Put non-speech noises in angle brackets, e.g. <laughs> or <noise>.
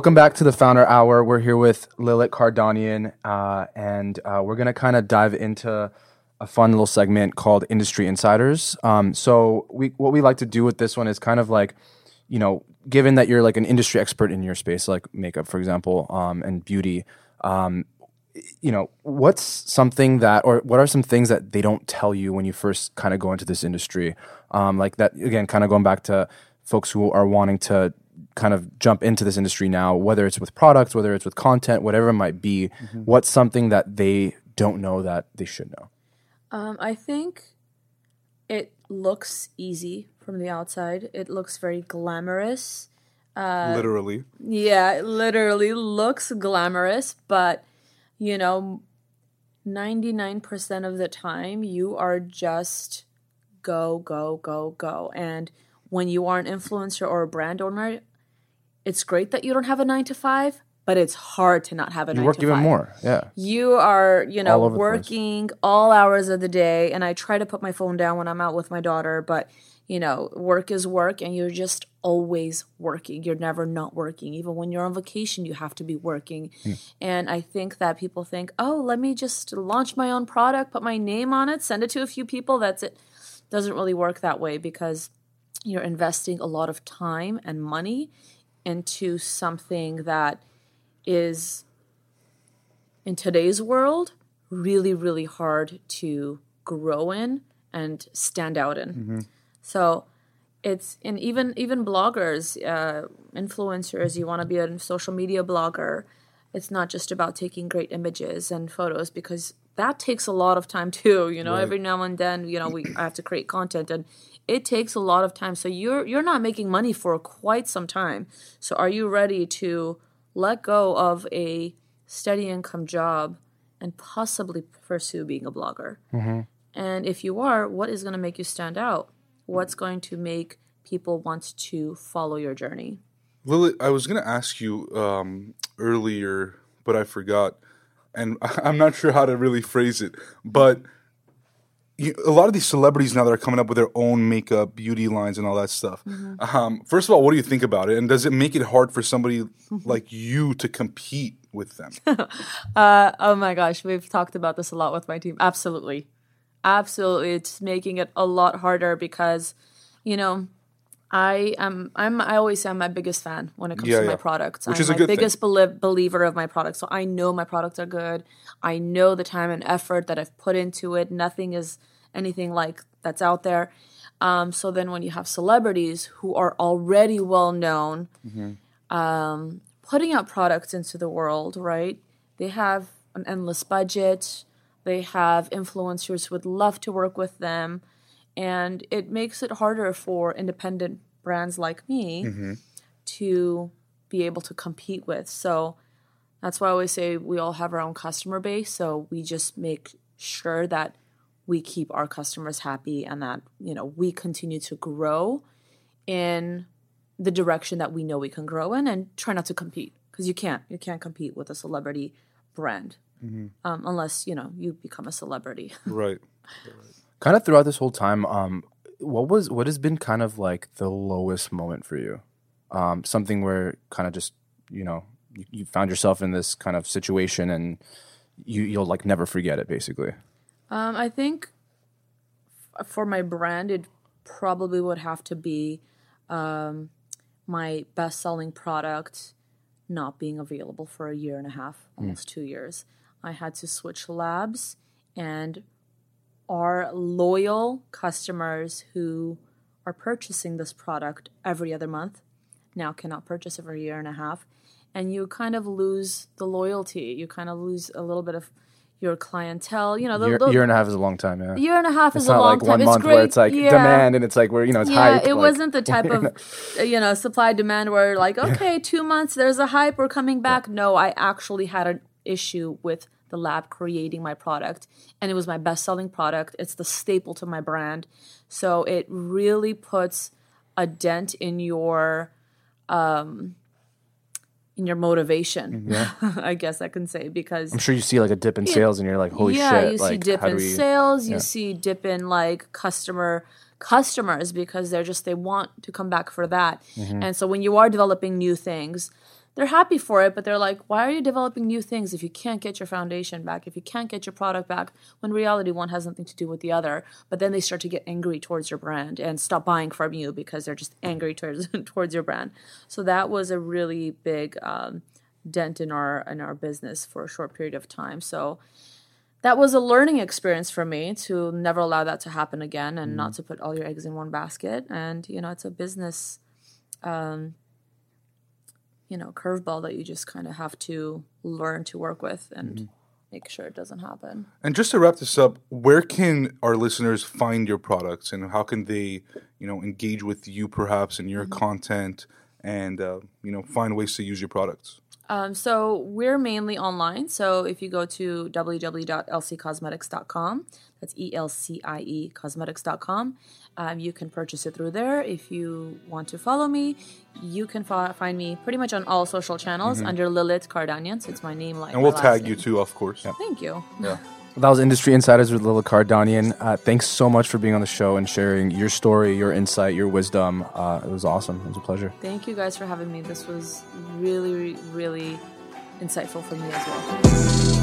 Welcome back to the Founder Hour. We're here with Lilit Caradanian, uh, and uh, we're going to kind of dive into a fun little segment called Industry Insiders. Um, so, we what we like to do with this one is kind of like, you know, given that you're like an industry expert in your space, like makeup, for example, um, and beauty. Um, you know, what's something that, or what are some things that they don't tell you when you first kind of go into this industry? Um, like that, again, kind of going back to folks who are wanting to kind of jump into this industry now, whether it's with products, whether it's with content, whatever it might be, mm-hmm. what's something that they don't know that they should know? Um, I think it looks easy from the outside. It looks very glamorous. Uh, literally. Yeah, it literally looks glamorous, but you know, 99% of the time you are just go, go, go, go. And when you are an influencer or a brand owner, it's great that you don't have a nine to five, but it's hard to not have a you nine work even more. Yeah. You are, you know, all working all hours of the day. And I try to put my phone down when I'm out with my daughter, but you know, work is work and you're just always working. You're never not working. Even when you're on vacation, you have to be working. Mm. And I think that people think, oh, let me just launch my own product, put my name on it, send it to a few people. That's it. Doesn't really work that way because you're investing a lot of time and money into something that is in today's world really really hard to grow in and stand out in mm-hmm. so it's and even even bloggers uh, influencers you want to be a social media blogger it's not just about taking great images and photos because that takes a lot of time too you know right. every now and then you know we I have to create content and it takes a lot of time. So you're you're not making money for quite some time. So are you ready to let go of a steady income job and possibly pursue being a blogger? Mm-hmm. And if you are, what is going to make you stand out? What's going to make people want to follow your journey? Lilit, I was going to ask you um, earlier, but I forgot, and <laughs> I'm not sure how to really phrase it, but you, a lot of these celebrities now that are coming up with their own makeup, beauty lines, and all that stuff. Mm-hmm. Um, first of all, what do you think about it? And does it make it hard for somebody like you to compete with them? <laughs> uh, oh my gosh, we've talked about this a lot with my team. Absolutely, absolutely, it's making it a lot harder because, you know. I am. I'm. I always say I'm my biggest fan when it comes yeah, to yeah. my products. Which I'm is a good biggest believer of my products. So I know my products are good. I know the time and effort that I've put into it. Nothing is anything like that's out there. Um, so then when you have celebrities who are already well known, mm-hmm. um, putting out products into the world, right? They have an endless budget. They have influencers who would love to work with them. And it makes it harder for independent brands like me mm-hmm. to be able to compete with. So that's why I always say we all have our own customer base. So we just make sure that we keep our customers happy and that you know we continue to grow in the direction that we know we can grow in and try not to compete because you can't you can't compete with a celebrity brand mm-hmm. um, unless you know you become a celebrity <laughs> right. Kind of throughout this whole time um, what was what has been kind of like the lowest moment for you um, something where kind of just you know you, you found yourself in this kind of situation and you you'll like never forget it basically um, I think f- for my brand, it probably would have to be um, my best selling product not being available for a year and a half, hmm. almost mm. two years. I had to switch labs, and our loyal customers who are purchasing this product every other month now cannot purchase it for a year and a half. And you kind of lose the loyalty. You kind of lose a little bit of your clientele. You know, the, year, the, year and a half is a long time. Yeah, year and a half it's is a long like time. One month where it's like yeah. demand and it's like where you know it's yeah, hype. it like, wasn't the type <laughs> of you know supply demand where like okay, two months there's a hype, we're coming back. Yeah. No, I actually had an issue with the lab creating my product, and it was my best selling product. It's the staple to my brand, so it really puts a dent in your um, in your motivation. Yeah. <laughs> I guess I can say because I'm sure you see like a dip in sales and you're like, holy yeah, shit. Yeah, you like, see dip in we... sales, you see dip in like customer customers because they're just they want to come back for that. Mm-hmm. And so when you are developing new things, they're happy for it, but they're like, why are you developing new things if you can't get your foundation back, if you can't get your product back? When reality, one has nothing to do with the other. But then they start to get angry towards your brand and stop buying from you because they're just angry towards <laughs> towards your brand. So that was a really big um, dent in our in our business for a short period of time. So that was a learning experience for me to never allow that to happen again and mm. not to put all your eggs in one basket. And you know, it's a business. Um, you know curveball that you just kind of have to learn to work with and mm-hmm. make sure it doesn't happen. And just to wrap this up, where can our listeners find your products and how can they, you know, engage with you perhaps in your mm-hmm. content and uh, you know find ways to use your products? Um, so we're mainly online. So if you go to www.elciecosmetics.com, that's E L C I E cosmetics.com, um, you can purchase it through there. If you want to follow me, you can fa- find me pretty much on all social channels mm-hmm. under Lilit Caradanian. So it's my name, like and we'll tag name. you too, of course. Thank you. Yeah. <laughs> That was Industry Insiders with Lilit Caradanian. Uh, thanks so much for being on the show and sharing your story, your insight, your wisdom. Uh, it was awesome. It was a pleasure. Thank you guys for having me. This was really, really insightful for me as well.